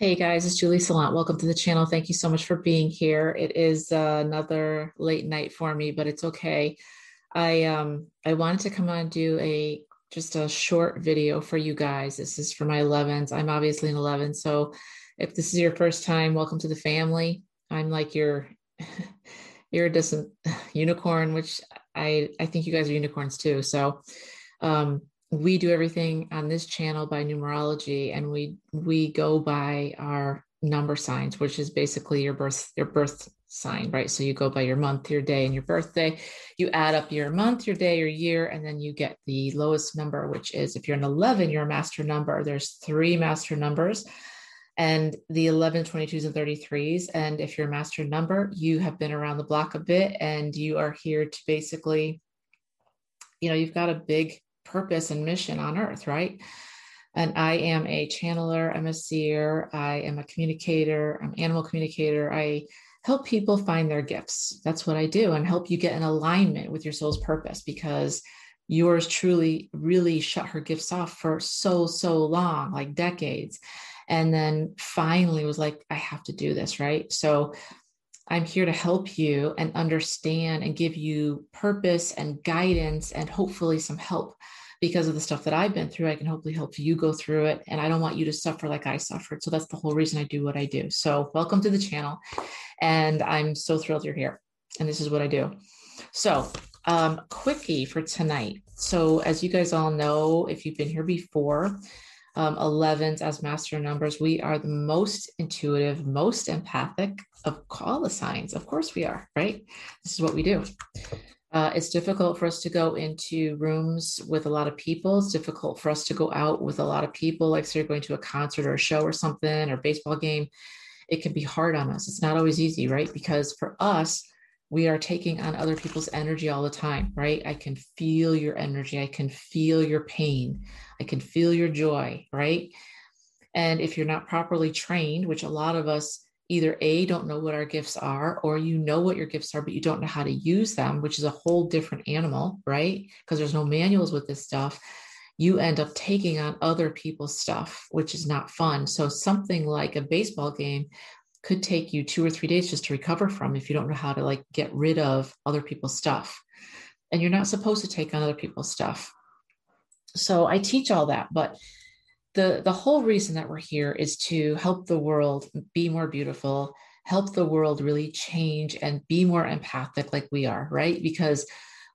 Hey guys, it's Julie Salant. Welcome to the channel. Thank you so much for being here. It is uh, another late night for me, but it's okay. I um I wanted to come on and do a just a short video for you guys. This is for my 11s. I'm obviously an 11, so if this is your first time, welcome to the family. I'm like your iridescent unicorn, which I I think you guys are unicorns too. So um we do everything on this channel by numerology and we we go by our number signs which is basically your birth your birth sign right? So you go by your month your day and your birthday. You add up your month your day your year and then you get the lowest number which is if you're an 11 you're a master number. There's three master numbers and the 11 22s and 33s and if you're a master number you have been around the block a bit and you are here to basically you know you've got a big purpose and mission on earth, right? And I am a channeler, I'm a seer, I am a communicator, I'm animal communicator. I help people find their gifts. That's what I do and help you get in alignment with your soul's purpose because yours truly really shut her gifts off for so, so long, like decades. And then finally was like, I have to do this, right? So I'm here to help you and understand and give you purpose and guidance and hopefully some help because of the stuff that I've been through. I can hopefully help you go through it. And I don't want you to suffer like I suffered. So that's the whole reason I do what I do. So, welcome to the channel. And I'm so thrilled you're here. And this is what I do. So, um, quickie for tonight. So, as you guys all know, if you've been here before, um, 11s as master numbers, we are the most intuitive, most empathic of all the signs. Of course, we are, right? This is what we do. Uh, it's difficult for us to go into rooms with a lot of people. It's difficult for us to go out with a lot of people, like say you're going to a concert or a show or something or baseball game. It can be hard on us. It's not always easy, right? Because for us, we are taking on other people's energy all the time, right? I can feel your energy. I can feel your pain. I can feel your joy, right? And if you're not properly trained, which a lot of us either A, don't know what our gifts are, or you know what your gifts are, but you don't know how to use them, which is a whole different animal, right? Because there's no manuals with this stuff. You end up taking on other people's stuff, which is not fun. So, something like a baseball game could take you two or three days just to recover from if you don't know how to like get rid of other people's stuff. And you're not supposed to take on other people's stuff. So, I teach all that, but the the whole reason that we're here is to help the world be more beautiful help the world really change and be more empathic like we are right because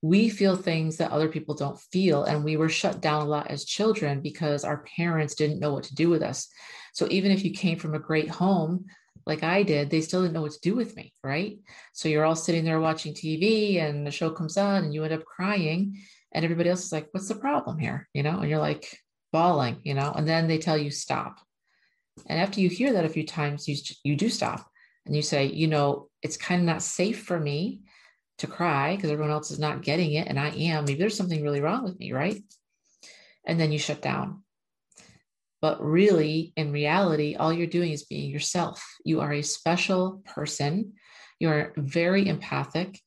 we feel things that other people don't feel and we were shut down a lot as children because our parents didn't know what to do with us so even if you came from a great home like I did, they still didn't know what to do with me, right? So you're all sitting there watching TV and the show comes on and you end up crying and everybody else is like, what's the problem here? You know, and you're like, bawling, you know, and then they tell you stop. And after you hear that a few times, you, you do stop and you say, you know, it's kind of not safe for me to cry because everyone else is not getting it and I am. Maybe there's something really wrong with me, right? And then you shut down. But really, in reality, all you're doing is being yourself. You are a special person. You are very empathic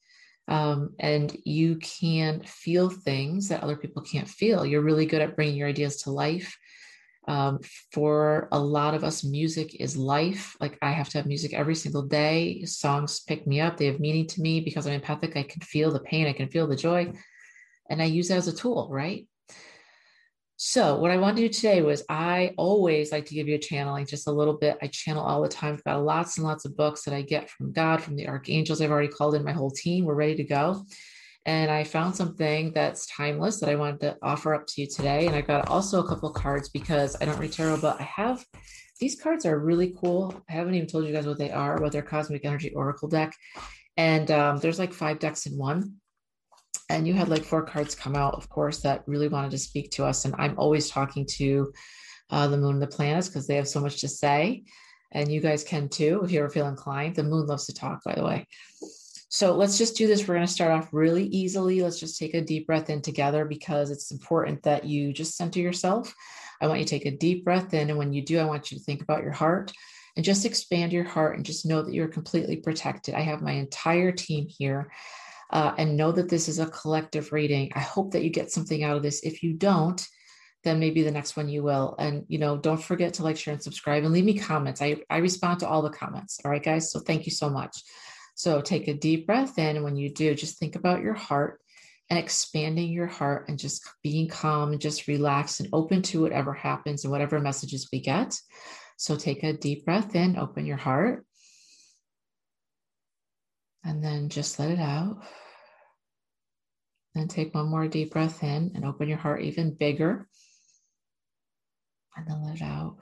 um, and you can feel things that other people can't feel. You're really good at bringing your ideas to life. Um, for a lot of us, music is life. Like I have to have music every single day. Songs pick me up, they have meaning to me because I'm empathic. I can feel the pain, I can feel the joy, and I use that as a tool, right? So, what I want to do today was I always like to give you a channeling just a little bit. I channel all the time. I've got lots and lots of books that I get from God, from the archangels. I've already called in my whole team. We're ready to go. And I found something that's timeless that I wanted to offer up to you today. And I've got also a couple cards because I don't read tarot, but I have these cards are really cool. I haven't even told you guys what they are, but they're Cosmic Energy Oracle deck. And um, there's like five decks in one and you had like four cards come out, of course, that really wanted to speak to us. And I'm always talking to uh, the moon and the planets because they have so much to say. And you guys can too if you ever feel inclined. The moon loves to talk, by the way. So let's just do this. We're going to start off really easily. Let's just take a deep breath in together because it's important that you just center yourself. I want you to take a deep breath in. And when you do, I want you to think about your heart and just expand your heart and just know that you're completely protected. I have my entire team here uh, and know that this is a collective reading. I hope that you get something out of this. If you don't, then maybe the next one you will. And you know, don't forget to like, share, and subscribe and leave me comments. I, I respond to all the comments. All right, guys. So thank you so much. So take a deep breath in. And when you do, just think about your heart and expanding your heart and just being calm and just relaxed and open to whatever happens and whatever messages we get. So take a deep breath in, open your heart, and then just let it out. Then take one more deep breath in and open your heart even bigger. And then let it out.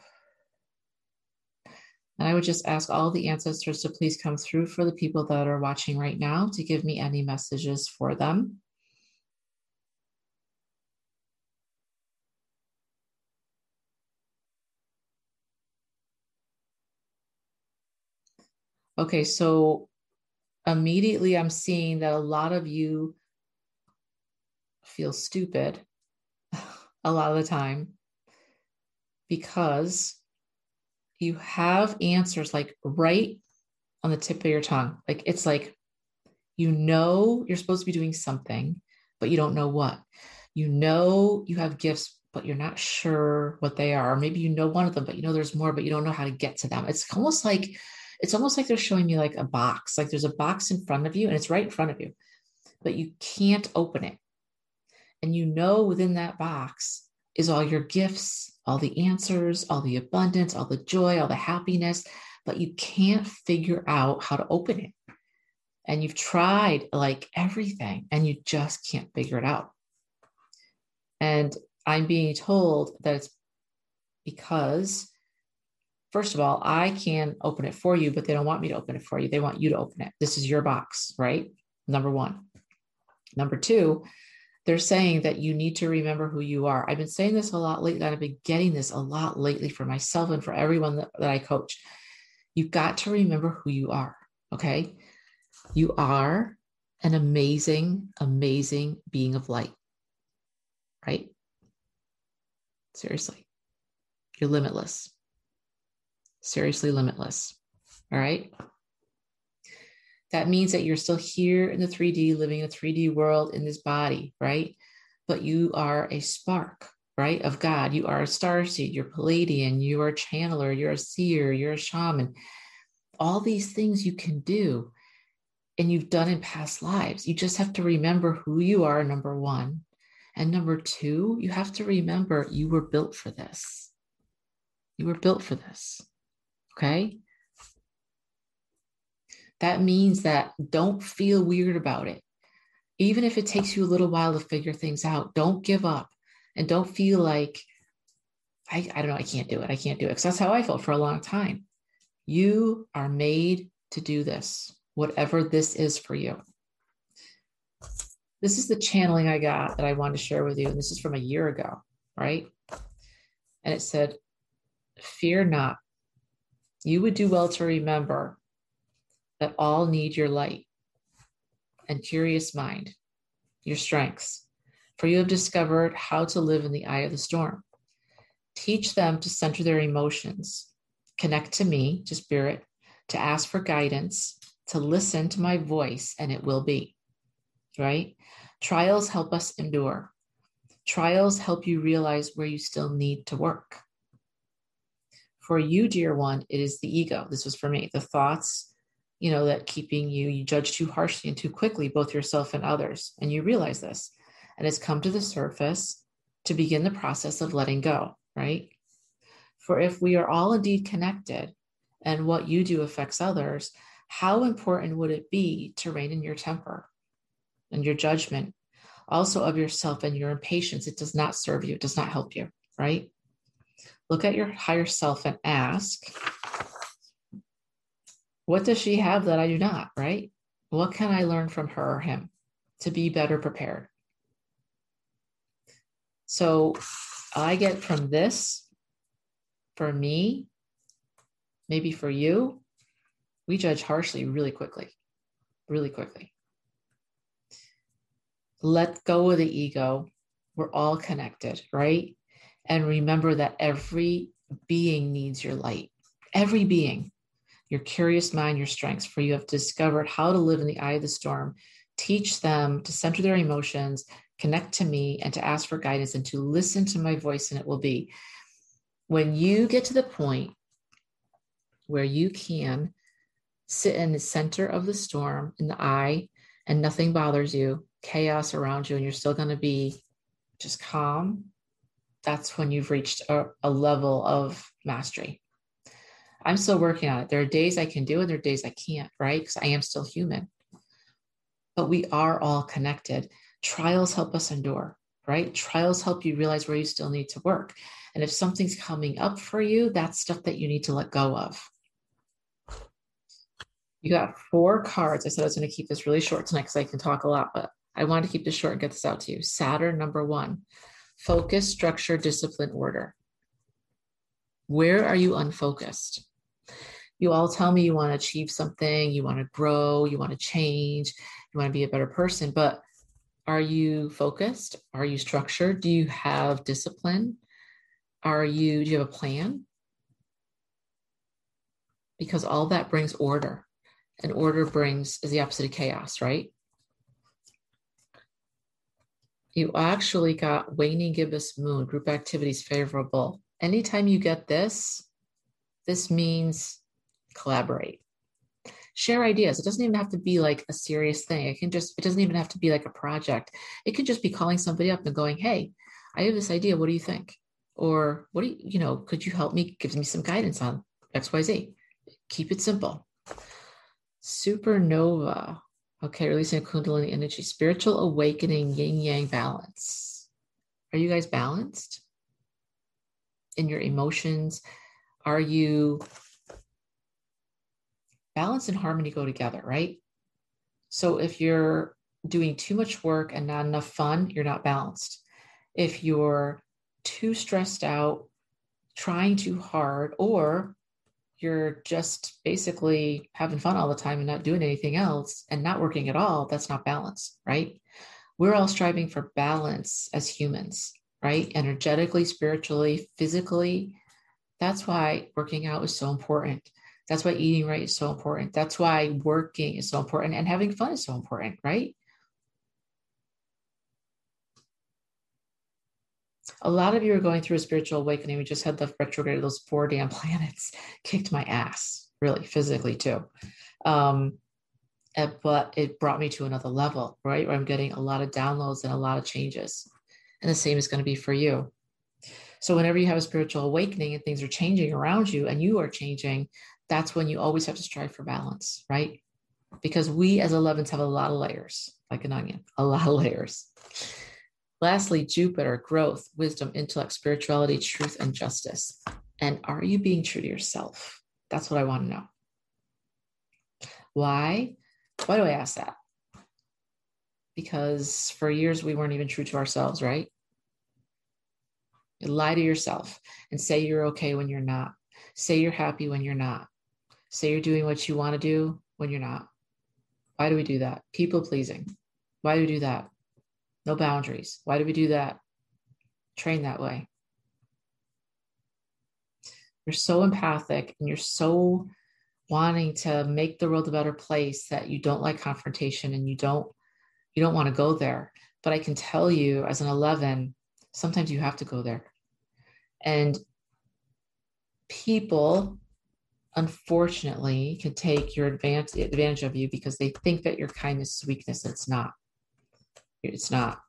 And I would just ask all the ancestors to please come through for the people that are watching right now to give me any messages for them. Okay, so immediately I'm seeing that a lot of you feel stupid a lot of the time because you have answers like right on the tip of your tongue. Like it's like you know you're supposed to be doing something, but you don't know what. You know you have gifts, but you're not sure what they are. Or maybe you know one of them, but you know there's more, but you don't know how to get to them. It's almost like it's almost like they're showing me like a box, like there's a box in front of you and it's right in front of you, but you can't open it. And you know within that box is all your gifts, all the answers, all the abundance, all the joy, all the happiness, but you can't figure out how to open it. And you've tried like everything and you just can't figure it out. And I'm being told that it's because first of all, I can open it for you, but they don't want me to open it for you. They want you to open it. This is your box, right? Number one. Number two, they're saying that you need to remember who you are. I've been saying this a lot lately. I've been getting this a lot lately for myself and for everyone that, that I coach. You've got to remember who you are. Okay. You are an amazing, amazing being of light, right? Seriously, you're limitless seriously limitless. All right. That means that you're still here in the 3D, living in a 3D world in this body, right? But you are a spark, right, of God. You are a star seed, you're Pleiadian, you are a channeler, you're a seer, you're a shaman. All these things you can do and you've done in past lives. You just have to remember who you are, number one. And number two, you have to remember you were built for this. You were built for this. Okay. That means that don't feel weird about it. Even if it takes you a little while to figure things out, don't give up and don't feel like, I, I don't know, I can't do it. I can't do it. Because that's how I felt for a long time. You are made to do this, whatever this is for you. This is the channeling I got that I wanted to share with you. And this is from a year ago, right? And it said, Fear not, you would do well to remember that all need your light and curious mind, your strengths, for you have discovered how to live in the eye of the storm. Teach them to center their emotions, connect to me, to spirit, to ask for guidance, to listen to my voice, and it will be. Right? Trials help us endure. Trials help you realize where you still need to work. For you, dear one, it is the ego. This was for me. The thoughts, you know, that keeping you, you judge too harshly and too quickly, both yourself and others. And you realize this. And it's come to the surface to begin the process of letting go, right? For if we are all indeed connected and what you do affects others, how important would it be to rein in your temper and your judgment, also of yourself and your impatience? It does not serve you, it does not help you, right? Look at your higher self and ask, what does she have that I do not, right? What can I learn from her or him to be better prepared? So I get from this, for me, maybe for you, we judge harshly really quickly, really quickly. Let go of the ego. We're all connected, right? And remember that every being needs your light. Every being, your curious mind, your strengths, for you have discovered how to live in the eye of the storm. Teach them to center their emotions, connect to me, and to ask for guidance and to listen to my voice, and it will be. When you get to the point where you can sit in the center of the storm, in the eye, and nothing bothers you, chaos around you, and you're still going to be just calm, that's when you've reached a, a, level of mastery. I'm still working on it. There are days I can do and there are days I can't, right? Because I am still human. But we are all connected. Trials help us endure, right? Trials help you realize where you still need to work. And if something's coming up for you, that's stuff that you need to let go of. You got four cards. I said I was going to keep this really short tonight because I can talk a lot, but I wanted to keep this short and get this out to you. Saturn, number one, focus, structure, discipline, order. Where are you unfocused? You all tell me you want to achieve something, you want to grow, you want to change, you want to be a better person, but are you focused? Are you structured? Do you have discipline? Are you, do you have a plan? Because all that brings order, and order brings is the opposite of chaos, right? You actually got waning gibbous moon, group activities favorable. Anytime you get this, this means collaborate. Share ideas. It doesn't even have to be like a serious thing. It can just, it doesn't even have to be like a project. It could just be calling somebody up and going, Hey, I have this idea. What do you think? Or what do you, you know, could you help me? Give me some guidance on XYZ. Keep it simple. Supernova. Okay, releasing a Kundalini energy, spiritual awakening, yin yang balance. Are you guys balanced in your emotions? Are you balance and harmony go together, right? So if you're doing too much work and not enough fun, you're not balanced. If you're too stressed out, trying too hard, or you're just basically having fun all the time and not doing anything else and not working at all, that's not balance, right? We're all striving for balance as humans, right? Energetically, spiritually, physically. That's why working out is so important. That's why eating right is so important. That's why working is so important and having fun is so important, right? A lot of you are going through a spiritual awakening. We just had the retrograde of those four damn planets kicked my ass, really physically too. Um, but it brought me to another level, right? Where I'm getting a lot of downloads and a lot of changes. And the same is going to be for you. So whenever you have a spiritual awakening and things are changing around you and you are changing, that's when you always have to strive for balance, right? Because we as 11s have a lot of layers, like an onion, a lot of layers. Lastly, Jupiter, growth, wisdom, intellect, spirituality, truth, and justice. And are you being true to yourself? That's what I want to know. Why? Why do I ask that? Because for years we weren't even true to ourselves, right? You lie to yourself and say you're okay when you're not. Say you're happy when you're not. Say you're doing what you want to do when you're not. Why do we do that? People pleasing. Why do we do that? No boundaries. Why do we do that? Train that way. You're so empathic and you're so wanting to make the world a better place that you don't like confrontation and you don't you don't want to go there. But I can tell you as an 11, sometimes you have to go there. And people unfortunately can take your advantage advantage of you because they think that your kindness is weakness. It's not. It's not.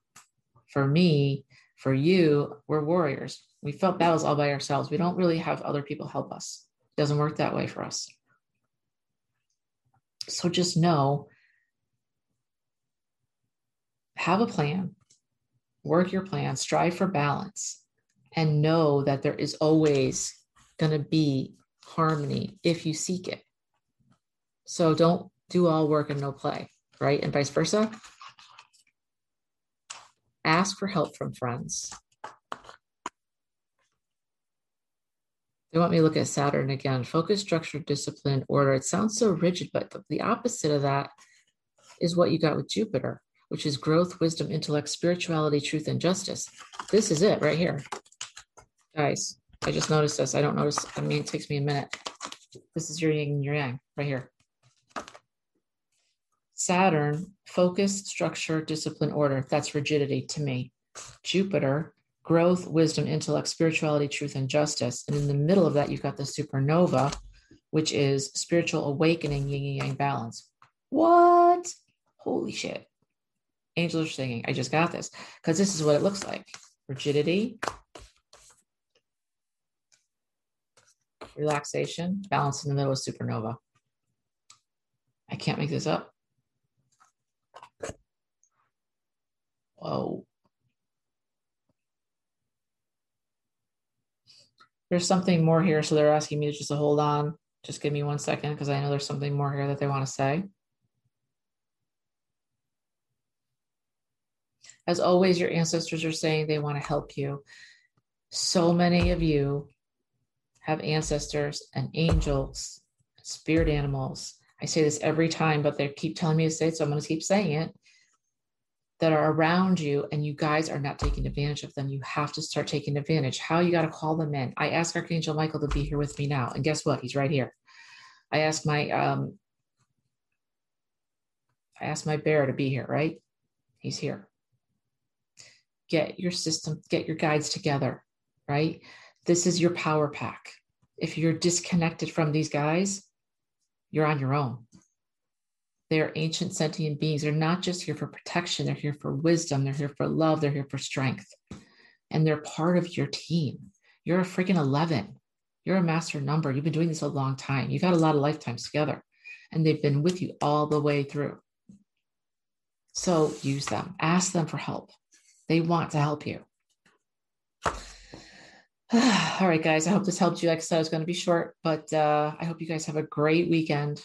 For me, for you, we're warriors. We fought battles all by ourselves. We don't really have other people help us. It doesn't work that way for us. So just know have a plan, work your plan, strive for balance, and know that there is always going to be harmony if you seek it. So don't do all work and no play, right? And vice versa. Ask for help from friends. They want me to look at Saturn again. Focus, structure, discipline, order. It sounds so rigid, but the, the opposite of that is what you got with Jupiter, which is growth, wisdom, intellect, spirituality, truth, and justice. This is it right here. Guys, I just noticed this. I don't notice, I mean, it takes me a minute. This is your yin and your yang right here. Saturn, focus, structure, discipline, order. That's rigidity to me. Jupiter, growth, wisdom, intellect, spirituality, truth, and justice. And in the middle of that, you've got the supernova, which is spiritual awakening, yin and yang balance. What? Holy shit. Angels are singing. I just got this because this is what it looks like rigidity, relaxation, balance in the middle of supernova. I can't make this up. Whoa. There's something more here. So they're asking me to just to hold on. Just give me one second because I know there's something more here that they want to say. As always, your ancestors are saying they want to help you. So many of you have ancestors and angels, spirit animals. I say this every time, but they keep telling me to say it, so I'm going to keep saying it. That are around you, and you guys are not taking advantage of them. You have to start taking advantage. How you got to call them in. I asked Archangel Michael to be here with me now, and guess what? He's right here. I asked my um, I asked my bear to be here, right? He's here get your system, get your guides together, right? This is your power pack. If you're disconnected from these guys, you're on your own. They're ancient sentient beings. They're not just here for protection, they're here for wisdom, they're here for love, they're here for strength. And they're part of your team. You're a freaking 11. You're a master number. You've been doing this a long time. You've had a lot of lifetimes together, and they've been with you all the way through. So use them, ask them for help. They want to help you. All right, guys. I hope this helped you. Like I said, it's going to be short, but uh, I hope you guys have a great weekend